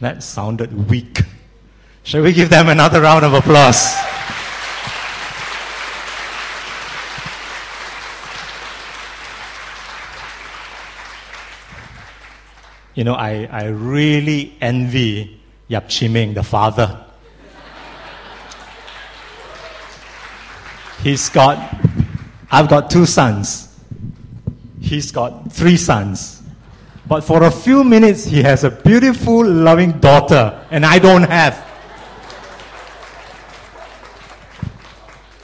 That sounded weak. Shall we give them another round of applause? You know, I, I really envy Yap Chiming, the father. He's got, I've got two sons. He's got three sons. But for a few minutes, he has a beautiful, loving daughter, and I don't have.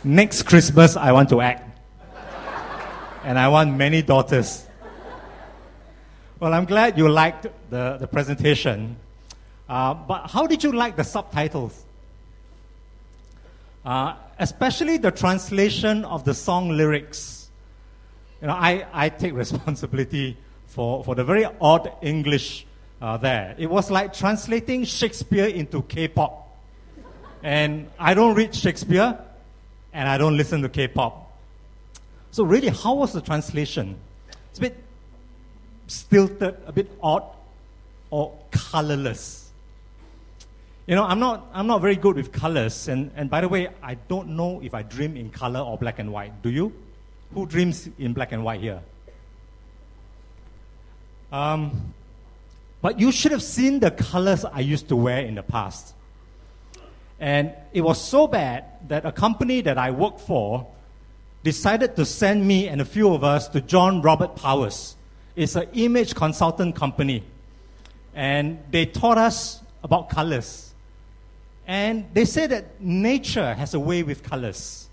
Next Christmas, I want to act. And I want many daughters. Well, I'm glad you liked the, the presentation. Uh, but how did you like the subtitles? Uh, especially the translation of the song lyrics. You know, I, I take responsibility for, for the very odd English uh, there. It was like translating Shakespeare into K pop. And I don't read Shakespeare, and I don't listen to K pop. So, really, how was the translation? It's a bit stilted, a bit odd, or colorless. You know, I'm not, I'm not very good with colors. And, and by the way, I don't know if I dream in color or black and white. Do you? Who dreams in black and white here? Um, but you should have seen the colors I used to wear in the past. And it was so bad that a company that I worked for decided to send me and a few of us to John Robert Powers it's an image consultant company. And they taught us about colors. And they said that nature has a way with colors.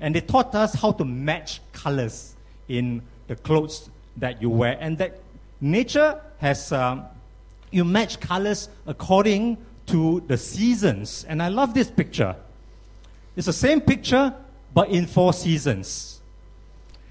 And they taught us how to match colors in the clothes that you wear. And that nature has, um, you match colors according to the seasons. And I love this picture. It's the same picture, but in four seasons.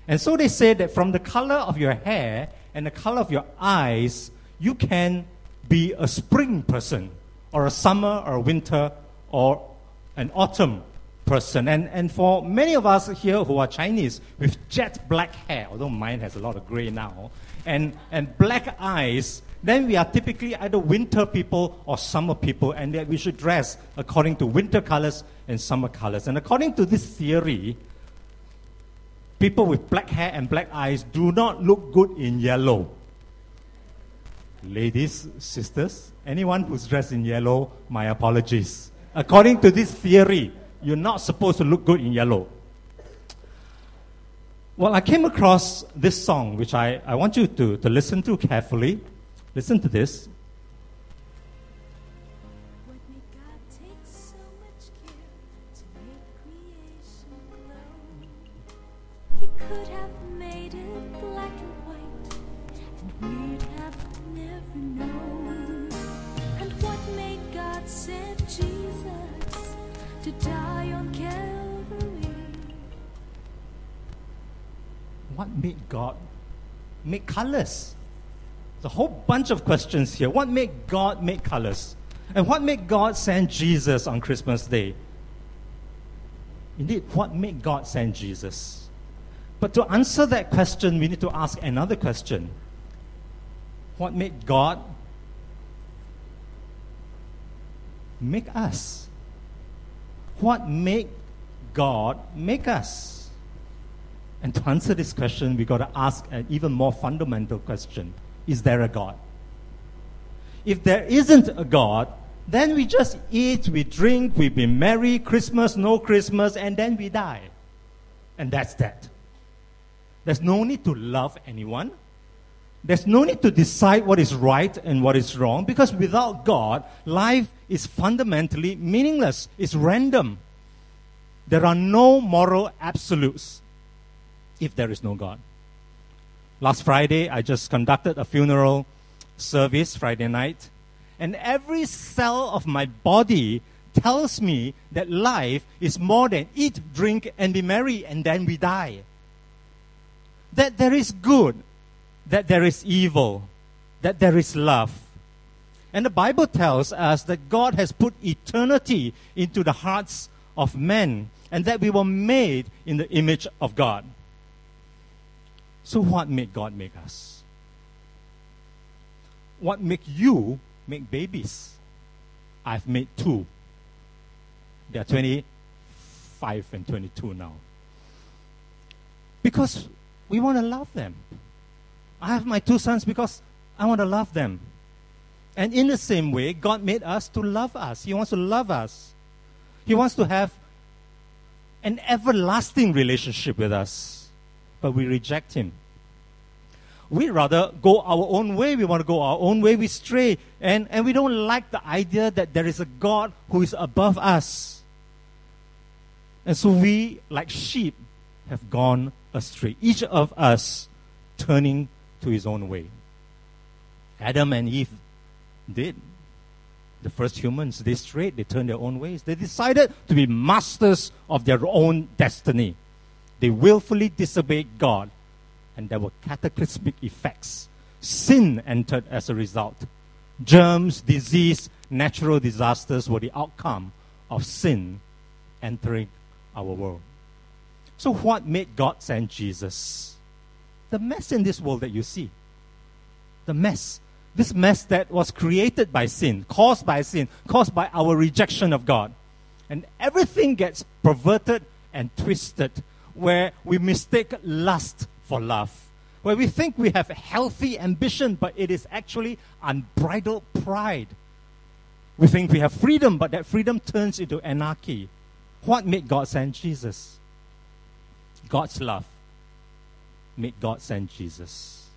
And so they say that from the color of your hair and the color of your eyes, you can be a spring person, or a summer, or a winter, or an autumn person. And, and for many of us here who are Chinese with jet black hair, although mine has a lot of gray now, and, and black eyes, then we are typically either winter people or summer people, and that we should dress according to winter colors and summer colors. And according to this theory, people with black hair and black eyes do not look good in yellow. Ladies, sisters, anyone who's dressed in yellow, my apologies. According to this theory, you're not supposed to look good in yellow. Well, I came across this song, which I, I want you to, to listen to carefully. Listen to this. God make colors? There's a whole bunch of questions here. What made God make colors? And what made God send Jesus on Christmas Day? Indeed, what made God send Jesus? But to answer that question, we need to ask another question. What made God make us? What made God make us? And to answer this question, we've got to ask an even more fundamental question Is there a God? If there isn't a God, then we just eat, we drink, we be merry, Christmas, no Christmas, and then we die. And that's that. There's no need to love anyone. There's no need to decide what is right and what is wrong because without God, life is fundamentally meaningless. It's random. There are no moral absolutes if there is no God. Last Friday, I just conducted a funeral service Friday night, and every cell of my body tells me that life is more than eat, drink, and be merry, and then we die. That there is good, that there is evil, that there is love. And the Bible tells us that God has put eternity into the hearts of men, and that we were made in the image of God. So, what made God make us? What make you make babies. I've made two. They are 25 and 22 now. Because we want to love them. I have my two sons because I want to love them. And in the same way, God made us to love us. He wants to love us. He wants to have an everlasting relationship with us. But we reject Him. We rather go our own way. We want to go our own way. We stray. And, and we don't like the idea that there is a God who is above us. And so we, like sheep, have gone astray. Each of us turning to his own way. Adam and Eve did. The first humans, they strayed, they turned their own ways. They decided to be masters of their own destiny. They willfully disobeyed God, and there were cataclysmic effects. Sin entered as a result. Germs, disease, natural disasters were the outcome of sin entering our world. So, what made God send Jesus? The mess in this world that you see. The mess. This mess that was created by sin, caused by sin, caused by our rejection of God. And everything gets perverted and twisted, where we mistake lust for love. Where we think we have healthy ambition, but it is actually unbridled pride. We think we have freedom, but that freedom turns into anarchy. What made God send Jesus? God's love made God send Jesus.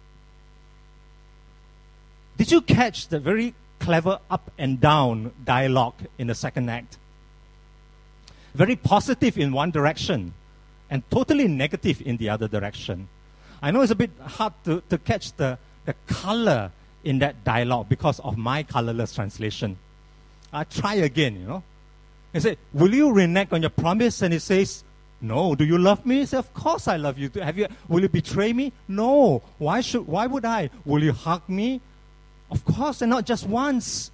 Did you catch the very clever up and down dialogue in the second act? Very positive in one direction and totally negative in the other direction. I know it's a bit hard to, to catch the, the color in that dialogue because of my colorless translation. I try again, you know. He said, Will you renege on your promise? And he says, no. Do you love me? He said, Of course I love you. Have you will you betray me? No. Why should why would I? Will you hug me? Of course, and not just once.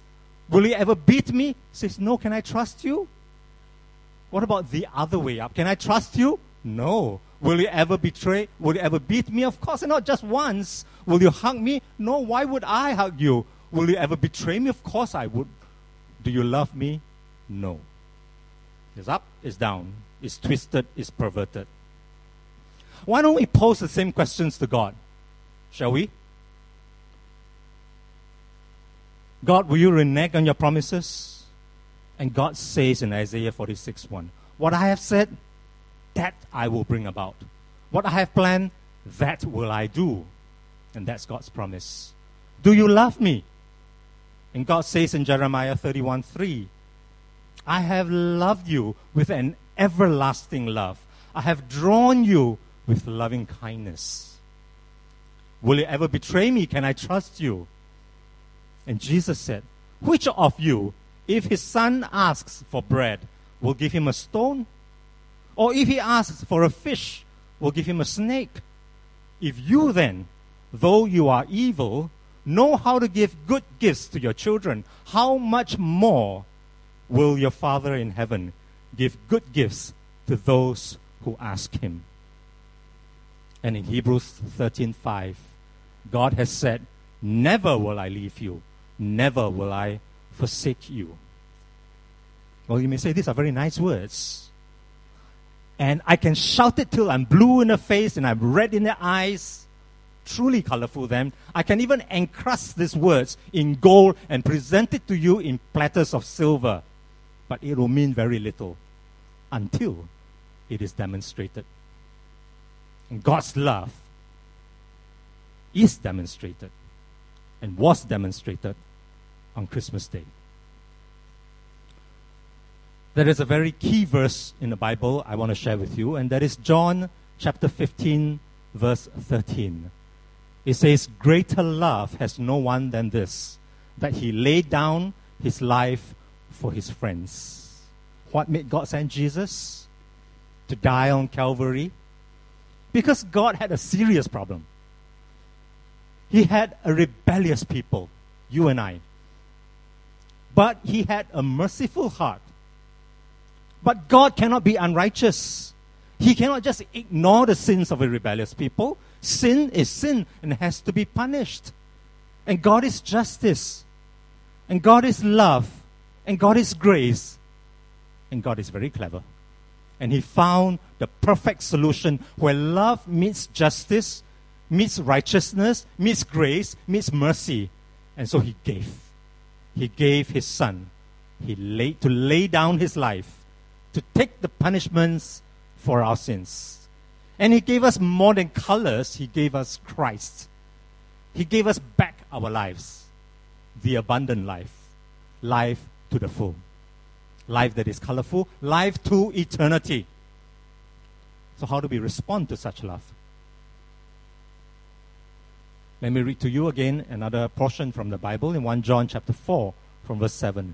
Will you ever beat me? He says, No, can I trust you? What about the other way up? Can I trust you? No. Will you ever betray? Will you ever beat me? Of course, not just once. Will you hug me? No, why would I hug you? Will you ever betray me? Of course I would. Do you love me? No. It's up, it's down is twisted, is perverted. Why don't we pose the same questions to God? Shall we? God, will you renege on your promises? And God says in Isaiah 46 1, What I have said, that I will bring about. What I have planned, that will I do. And that's God's promise. Do you love me? And God says in Jeremiah 31 3, I have loved you with an everlasting love. I have drawn you with loving kindness. Will you ever betray me? Can I trust you? And Jesus said, Which of you, if his son asks for bread, will give him a stone? Or if he asks for a fish, we'll give him a snake? If you then, though you are evil, know how to give good gifts to your children, how much more will your Father in heaven give good gifts to those who ask him. And in Hebrews 13:5, God has said, "Never will I leave you, never will I forsake you." Well, you may say these are very nice words. And I can shout it till I'm blue in the face and I'm red in the eyes. Truly colorful then. I can even encrust these words in gold and present it to you in platters of silver. But it will mean very little until it is demonstrated. And God's love is demonstrated and was demonstrated on Christmas Day. There is a very key verse in the Bible I want to share with you, and that is John chapter 15, verse 13. It says, Greater love has no one than this, that he laid down his life for his friends. What made God send Jesus? to die on Calvary? Because God had a serious problem. He had a rebellious people, you and I. But he had a merciful heart. But God cannot be unrighteous. He cannot just ignore the sins of a rebellious people. Sin is sin and has to be punished. And God is justice. And God is love. And God is grace. And God is very clever. And He found the perfect solution where love meets justice, meets righteousness, meets grace, meets mercy. And so He gave. He gave His Son. He laid to lay down His life to take the punishments for our sins. And He gave us more than colors, He gave us Christ. He gave us back our lives, the abundant life, life to the full, life that is colorful, life to eternity. So, how do we respond to such love? Let me read to you again another portion from the Bible in 1 John chapter 4 from verse 7.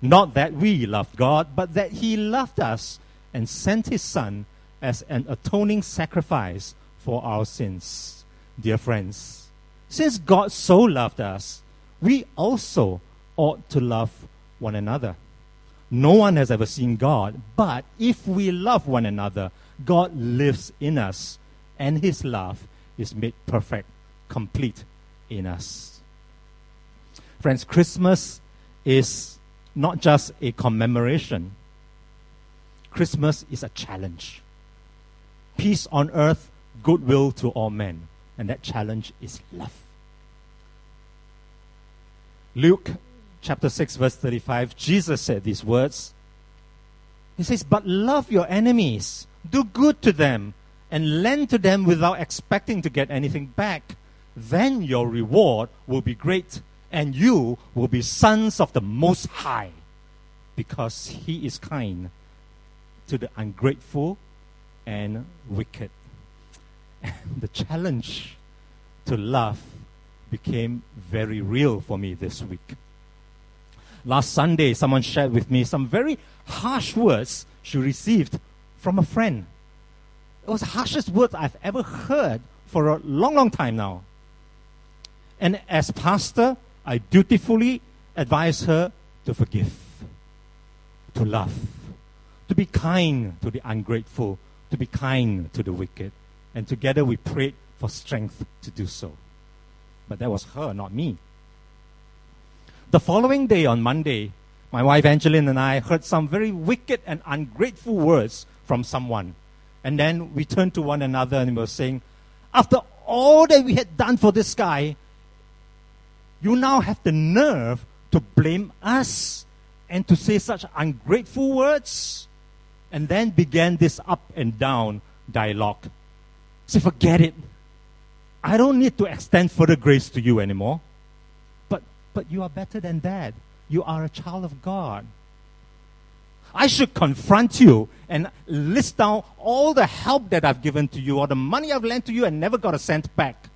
not that we loved God, but that he loved us and sent his Son as an atoning sacrifice for our sins. Dear friends, since God so loved us, we also ought to love one another. No one has ever seen God, but if we love one another, God lives in us, and his love is made perfect, complete in us. Friends, Christmas is not just a commemoration, Christmas is a challenge. Peace on earth, goodwill to all men. And that challenge is love. Luke chapter 6, verse 35, Jesus said these words. He says, But love your enemies, do good to them, and lend to them without expecting to get anything back. Then your reward will be great, and you will be sons of the Most High, because He is kind to the ungrateful and wicked. And the challenge to love became very real for me this week. Last Sunday, someone shared with me some very harsh words she received from a friend. It was the harshest words I've ever heard for a long, long time now. And as pastor, I dutifully advise her to forgive, to love, to be kind to the ungrateful, to be kind to the wicked. And together we prayed for strength to do so. But that was her, not me. The following day, on Monday, my wife Angeline and I heard some very wicked and ungrateful words from someone. And then we turned to one another and we were saying, After all that we had done for this guy, you now have the nerve to blame us and to say such ungrateful words? And then began this up and down dialogue. Say, forget it. I don't need to extend further grace to you anymore. But, but you are better than that. You are a child of God. I should confront you and list down all the help that I've given to you or the money I've lent to you and never got a cent back.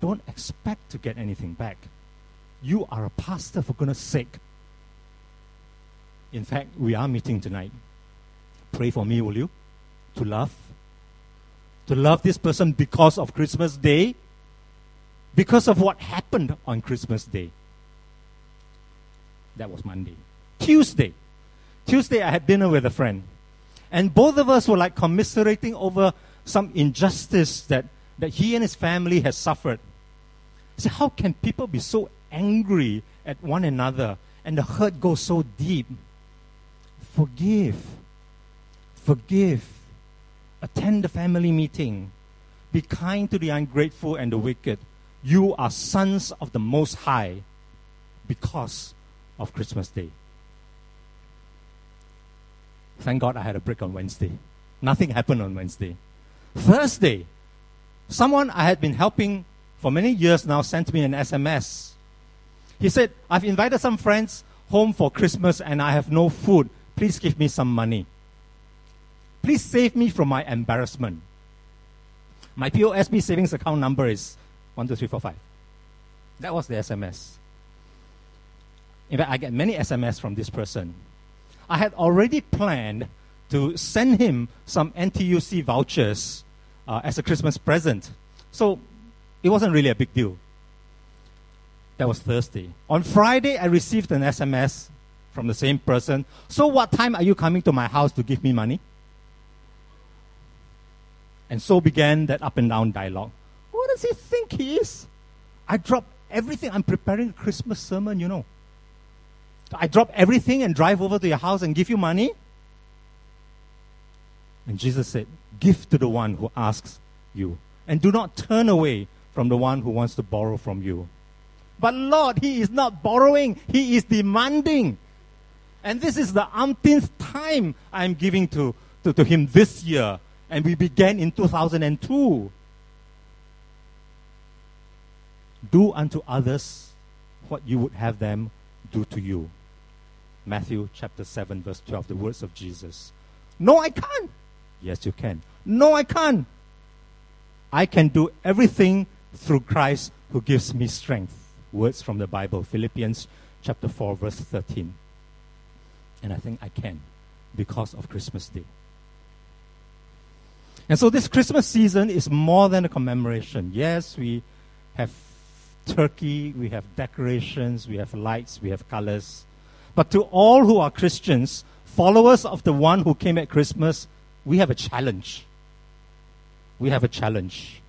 Don't expect to get anything back. You are a pastor, for goodness sake. In fact, we are meeting tonight. Pray for me, will you? To love to love this person because of Christmas Day, because of what happened on Christmas Day. That was Monday. Tuesday. Tuesday, I had dinner with a friend. And both of us were like commiserating over some injustice that, that he and his family has suffered. So, how can people be so angry at one another and the hurt goes so deep? Forgive. Forgive attend the family meeting, be kind to the ungrateful and the wicked. You are sons of the Most High because of Christmas Day. Thank God I had a break on Wednesday. Nothing happened on Wednesday. Thursday, someone I had been helping for many years now sent me an SMS. He said, I've invited some friends home for Christmas and I have no food. Please give me some money. Please save me from my embarrassment. My POSB savings account number is 12345. That was the SMS. In fact, I get many SMS from this person. I had already planned to send him some NTUC vouchers uh, as a Christmas present. So it wasn't really a big deal. That was Thursday. On Friday, I received an SMS from the same person. So, what time are you coming to my house to give me money? And so began that up and down dialogue. What does he think he is? I dropped everything. I'm preparing a Christmas sermon, you know. I drop everything and drive over to your house and give you money? And Jesus said, Give to the one who asks you, and do not turn away from the one who wants to borrow from you. But Lord, He is not borrowing, He is demanding. And this is the umpteenth time I'm giving to, to, to Him this year. And we began in 2002. Do unto others what you would have them do to you. Matthew chapter 7, verse 12, the words of Jesus. No, I can't. Yes, you can. No, I can't. I can do everything through Christ who gives me strength. Words from the Bible, Philippians chapter 4, verse 13. And I think I can because of Christmas Day. And so this Christmas season is more than a commemoration. Yes, we have turkey, we have decorations, we have lights, we have colors. But to all who are Christians, followers of the one who came at Christmas, we have a challenge. We have a challenge.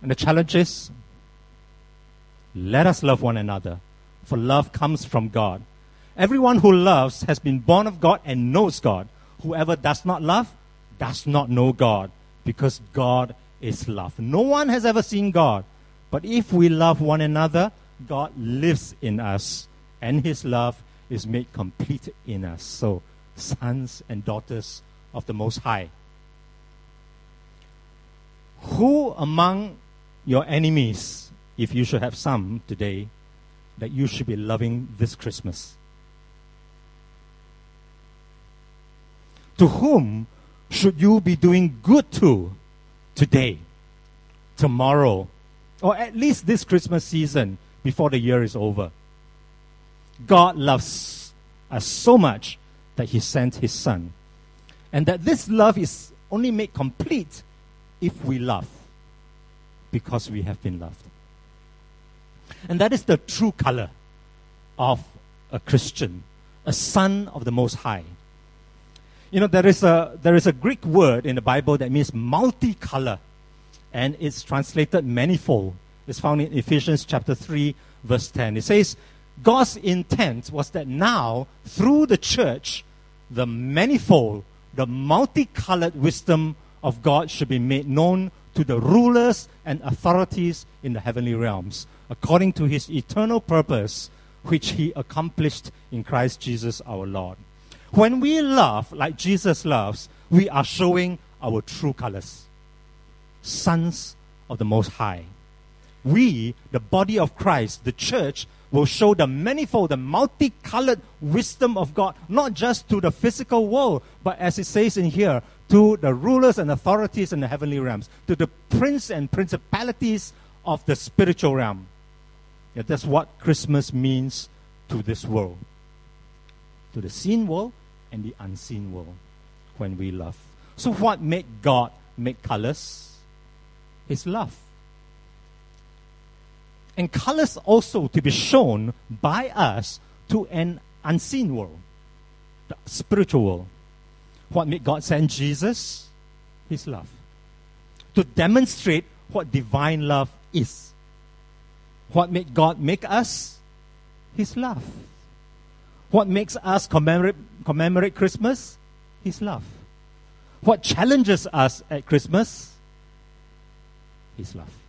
And the challenge is let us love one another, for love comes from God. Everyone who loves has been born of God and knows God. Whoever does not love does not know God, because God is love. No one has ever seen God. But if we love one another, God lives in us, and his love is made complete in us. So, sons and daughters of the Most High. Who among your enemies, if you should have some today, that you should be loving this Christmas? To whom should you be doing good to today, tomorrow, or at least this Christmas season before the year is over? God loves us so much that He sent His Son. And that this love is only made complete if we love, because we have been loved. And that is the true color of a Christian, a son of the Most High. You know, there is a, there is a Greek word in the Bible that means multicolor, and it's translated manifold. It's found in Ephesians chapter 3, verse 10. It says, God's intent was that now, through the church, the manifold, the multicolored wisdom of God should be made known to the rulers and authorities in the heavenly realms, according to his eternal purpose, which he accomplished in Christ Jesus our Lord. When we love like Jesus loves, we are showing our true colors. Sons of the Most High. We, the body of Christ, the church, will show the manifold, the multicolored wisdom of God, not just to the physical world, but as it says in here, to the rulers and authorities in the heavenly realms, to the prince and principalities of the spiritual realm. Yeah, that's what Christmas means to this world, to the seen world and the unseen world when we love. So, what made God make colors? His love and colors also to be shown by us to an unseen world, the spiritual world. What made God send Jesus? His love. To demonstrate what divine love is. What made God make us? His love. What makes us commemorate, commemorate Christmas? His love. What challenges us at Christmas? His love.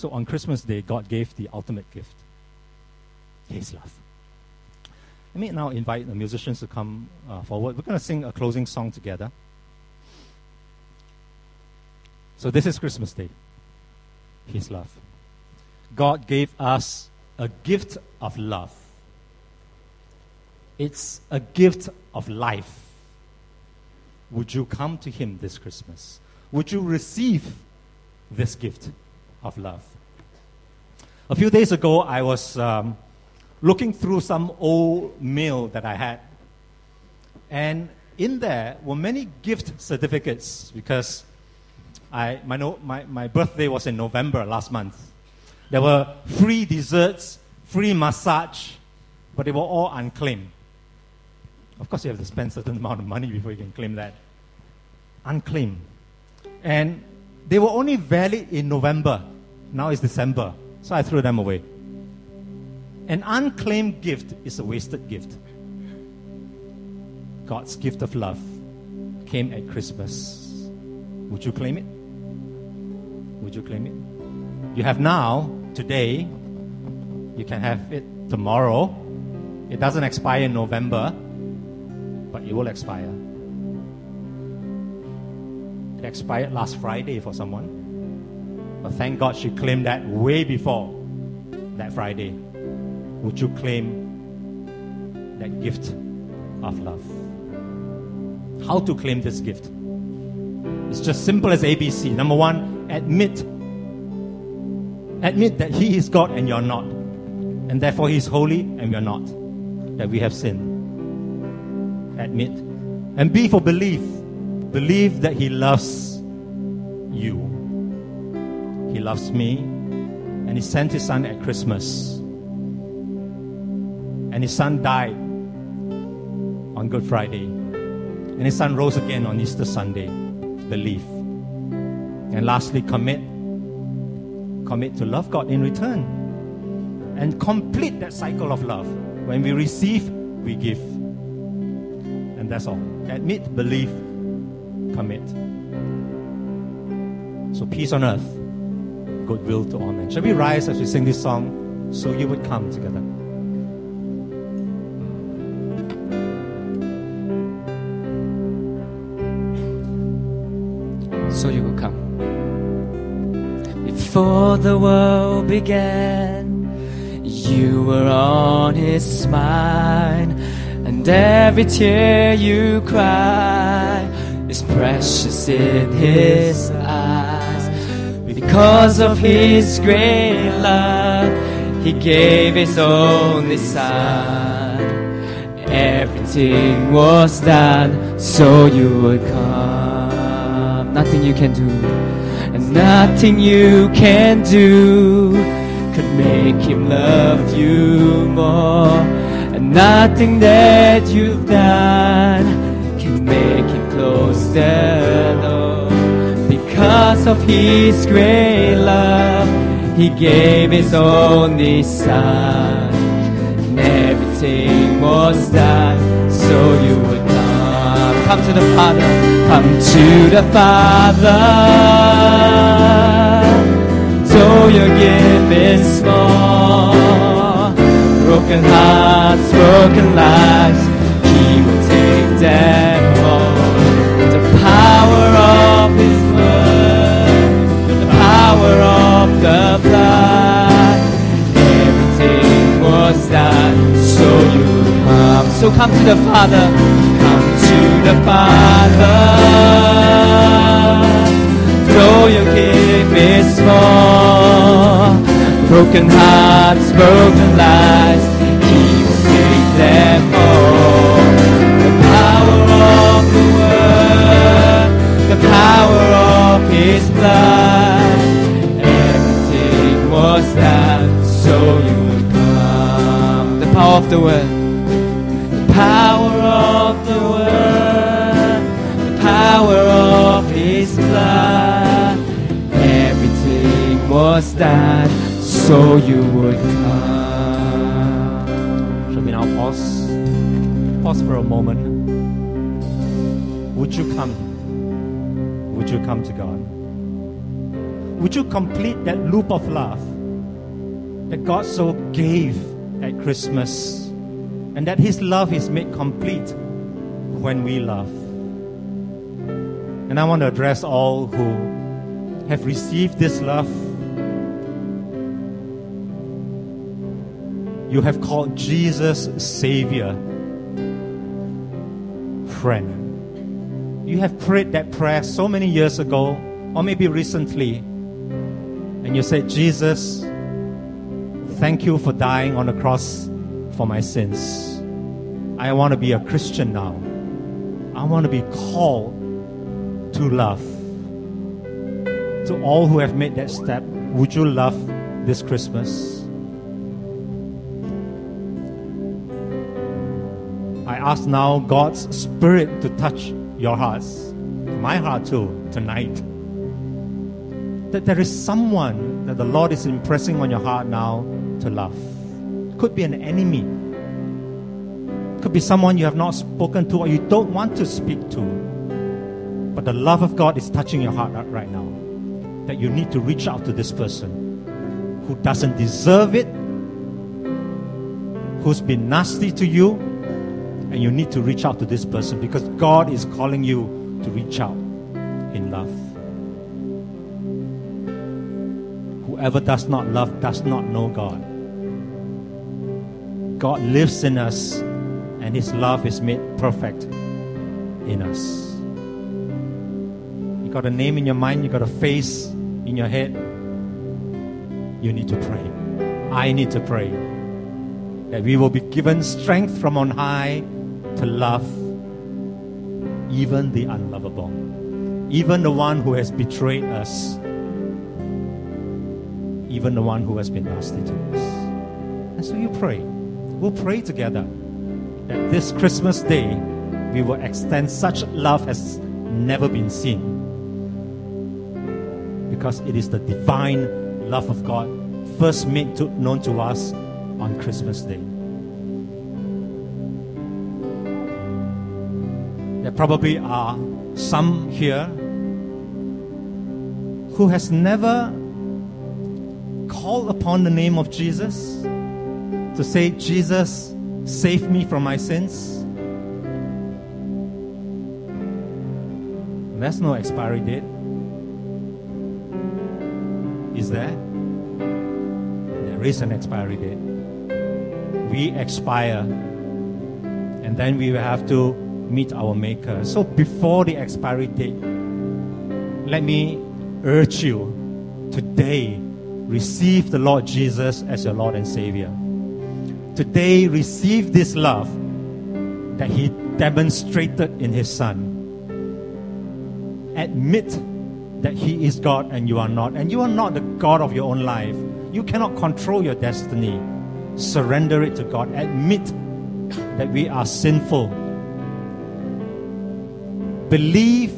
So on Christmas Day, God gave the ultimate gift His love. Let me now invite the musicians to come uh, forward. We're going to sing a closing song together. So this is Christmas Day. His love. God gave us a gift of love. It's a gift of life. Would you come to Him this Christmas? Would you receive this gift of love. A few days ago, I was um, looking through some old mail that I had. And in there were many gift certificates because I, my, no, my, my birthday was in November last month. There were free desserts, free massage, but they were all unclaimed. Of course, you have to spend a certain amount of money before you can claim that. Unclaimed. And they were only valid in November. Now it's December. So I threw them away. An unclaimed gift is a wasted gift. God's gift of love came at Christmas. Would you claim it? Would you claim it? You have now, today, you can have it tomorrow. It doesn't expire in November, but it will expire. Expired last Friday for someone. But thank God she claimed that way before that Friday. Would you claim that gift of love? How to claim this gift? It's just simple as ABC. Number one, admit. Admit that He is God and you're not. And therefore He is holy and we're not. That we have sinned. Admit. And B for belief. Believe that He loves you. He loves me. And He sent His Son at Christmas. And His Son died on Good Friday. And His Son rose again on Easter Sunday. Believe. And lastly, commit. Commit to love God in return. And complete that cycle of love. When we receive, we give. And that's all. Admit, believe, commit. So peace on earth goodwill to all men. Shall we rise as we sing this song so you would come together? So you will come. Before the world began, you were on his mind, and every tear you is precious in his eyes. Because of his great love, he gave his only son. Everything was done so you would come. Nothing you can do, and nothing you can do could make him love you more. And nothing that you've done Lord. Because of his great love, he gave his only son. And everything was done so you would come. Come to the Father, come to the Father. Though your gift is small, broken hearts, broken lives, He will take them power of the blood, everything was done so you come. So come to the Father, come to the Father. Though your gift is small, broken hearts, broken lives, He will take them all. The power of the Word, the power of His blood, of the Word, the power of the Word, the power of His blood, everything was done so you would come. Shall we now pause? Pause for a moment. Would you come? Would you come to God? Would you complete that loop of love that God so gave at Christmas and that His love is made complete when we love? And I want to address all who have received this love. You have called Jesus Savior, friend. You have prayed that prayer so many years ago, or maybe recently, and you said, Jesus, thank you for dying on the cross for my sins. I want to be a Christian now. I want to be called to love. To all who have made that step, would you love this Christmas? I ask now God's Spirit to touch your hearts, my heart too, tonight. That there is someone that the Lord is impressing on your heart now to love. Could be an enemy, could be someone you have not spoken to or you don't want to speak to. But the love of God is touching your heart right now. That you need to reach out to this person who doesn't deserve it, who's been nasty to you, and you need to reach out to this person because God is calling you to reach out in love. Whoever does not love does not know God. God lives in us and His love is made perfect in us. You got a name in your mind, you got a face in your head. You need to pray. I need to pray that we will be given strength from on high to love even the unlovable, even the one who has betrayed us, even the one who has been nasty to us. And so you pray. We'll pray together that this Christmas day we will extend such love as never been seen. Because it is the divine love of God first made to, known to us on Christmas Day. There probably are some here who has never called upon the name of Jesus to say, Jesus, save me from my sins? There's no expiry date. Is there? There is an expiry date. We expire, and then we will have to meet our Maker. So before the expiry date, let me urge you today receive the Lord Jesus as your Lord and Savior today receive this love that He demonstrated in His Son. Admit that He is God and you are not. And you are not the God of your own life. You cannot control your destiny. Surrender it to God. Admit that we are sinful. Believe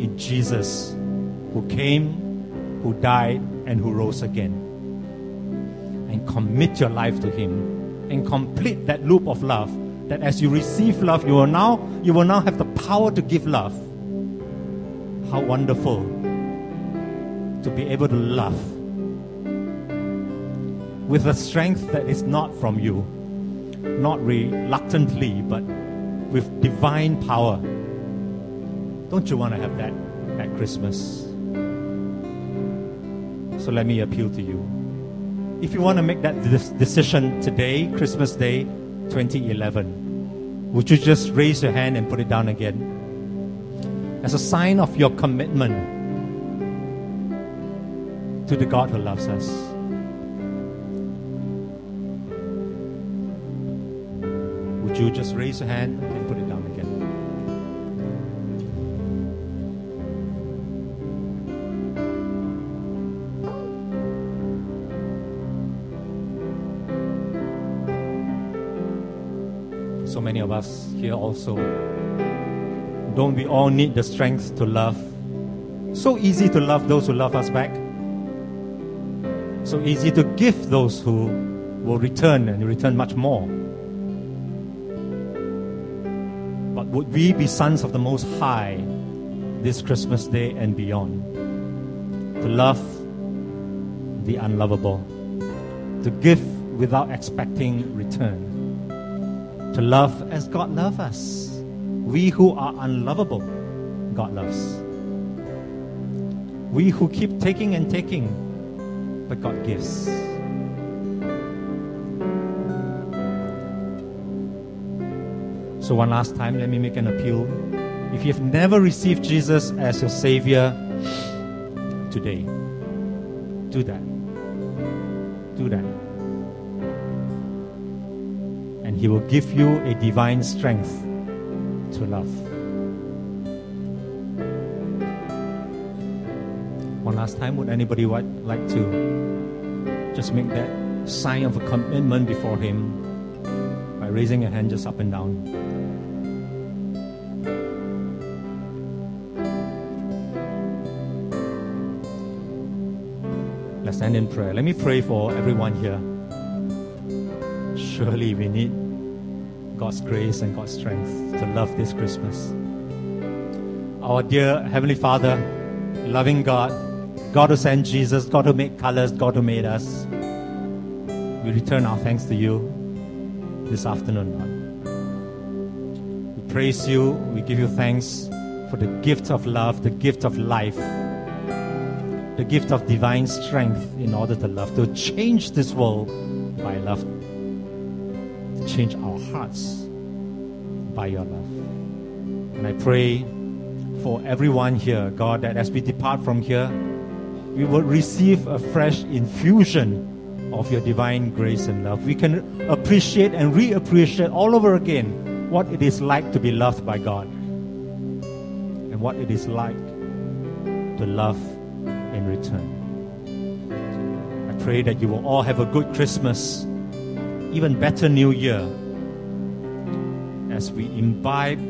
in Jesus who came, who died, and who rose again. And commit your life to Him and complete that loop of love that as you receive love you will now you will now have the power to give love. How wonderful to be able to love with a strength that is not from you not reluctantly but with divine power. Don't you want to have that at christmas so let me appeal to you if you want to make that decision today, Christmas Day 2011, would you just raise your hand and put it down again? As a sign of your commitment to the God who loves us. Would you just raise your hand and put it so many of us here also. Don't we all need the strength to love? So easy to love those who love us back. So easy to give those who will return and return much more. But would we be sons of the Most High this Christmas Day and beyond? To love the unlovable, to give without expecting return to love as God loves us. We who are unlovable, God loves. We who keep taking and taking, but God gives. So, one last time, let me make an appeal. If you've never received Jesus as your Savior, today, Do that. He will give you a divine strength to love. One last time, would anybody like to just make that sign of a commitment before Him by raising your hand just up and down? Let's end in prayer. Let me pray for everyone here. Surely we need God's grace and God's strength to love this Christmas. Our dear Heavenly Father, loving God, God who sent Jesus, God who made colors, God who made us, we return our thanks to you this afternoon, Lord. We praise you, we give you thanks for the gift of love, the gift of life, the gift of divine strength in order to love, to change this world by love, change our hearts by your love. And I pray for everyone here, God, that as we depart from here, we will receive a fresh infusion of your divine grace and love. We can appreciate and reappreciate all over again what it is like to be loved by God and what it is like to love in return. I pray that you will all have a good Christmas, even better New Year, as we imbibe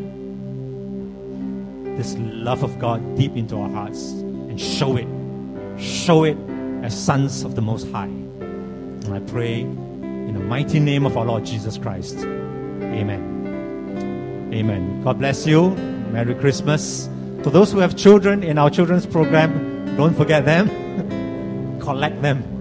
this love of God deep into our hearts and show it, show it as sons of the Most High. And I pray in the mighty name of our Lord Jesus Christ. Amen. Amen. God bless you. Merry Christmas. For those who have children in our children's program, don't forget them. Collect them